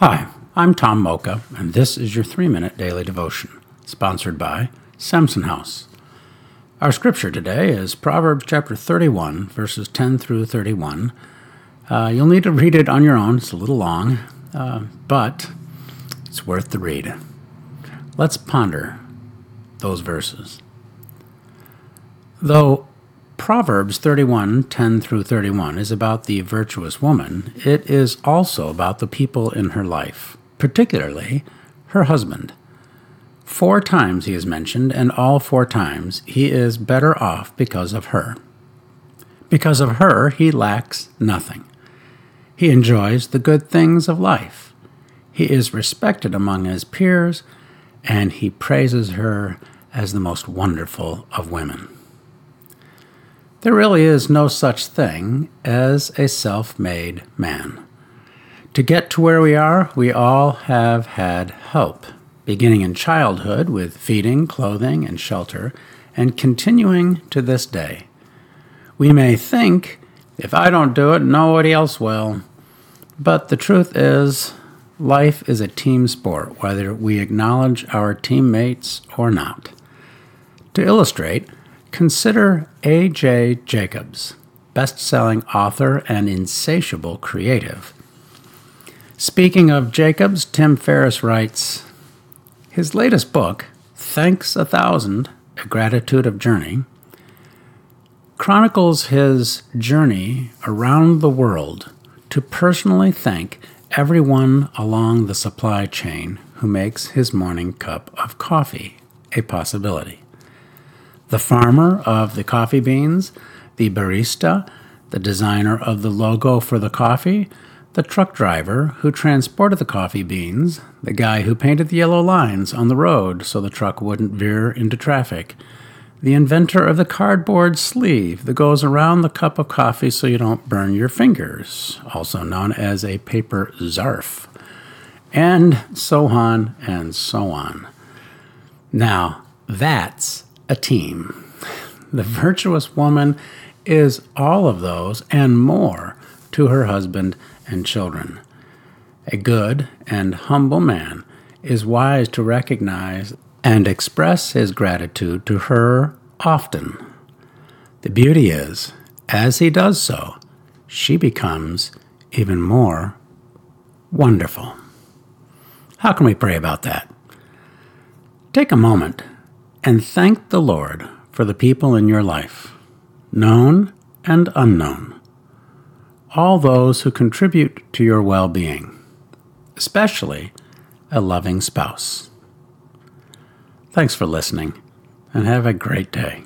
Hi, I'm Tom Mocha, and this is your three minute daily devotion, sponsored by Samson House. Our scripture today is Proverbs chapter 31, verses 10 through 31. Uh, you'll need to read it on your own, it's a little long, uh, but it's worth the read. Let's ponder those verses. Though Proverbs 31 10 through 31 is about the virtuous woman, it is also about the people in her life, particularly her husband. Four times he is mentioned, and all four times he is better off because of her. Because of her, he lacks nothing. He enjoys the good things of life. He is respected among his peers, and he praises her as the most wonderful of women. There really is no such thing as a self made man. To get to where we are, we all have had help, beginning in childhood with feeding, clothing, and shelter, and continuing to this day. We may think, if I don't do it, nobody else will. But the truth is, life is a team sport, whether we acknowledge our teammates or not. To illustrate, Consider A.J. Jacobs, best selling author and insatiable creative. Speaking of Jacobs, Tim Ferriss writes His latest book, Thanks a Thousand A Gratitude of Journey, chronicles his journey around the world to personally thank everyone along the supply chain who makes his morning cup of coffee a possibility the farmer of the coffee beans, the barista, the designer of the logo for the coffee, the truck driver who transported the coffee beans, the guy who painted the yellow lines on the road so the truck wouldn't veer into traffic, the inventor of the cardboard sleeve that goes around the cup of coffee so you don't burn your fingers, also known as a paper zarf, and so on and so on. Now, that's a team. The virtuous woman is all of those and more to her husband and children. A good and humble man is wise to recognize and express his gratitude to her often. The beauty is, as he does so, she becomes even more wonderful. How can we pray about that? Take a moment and thank the Lord for the people in your life, known and unknown, all those who contribute to your well being, especially a loving spouse. Thanks for listening, and have a great day.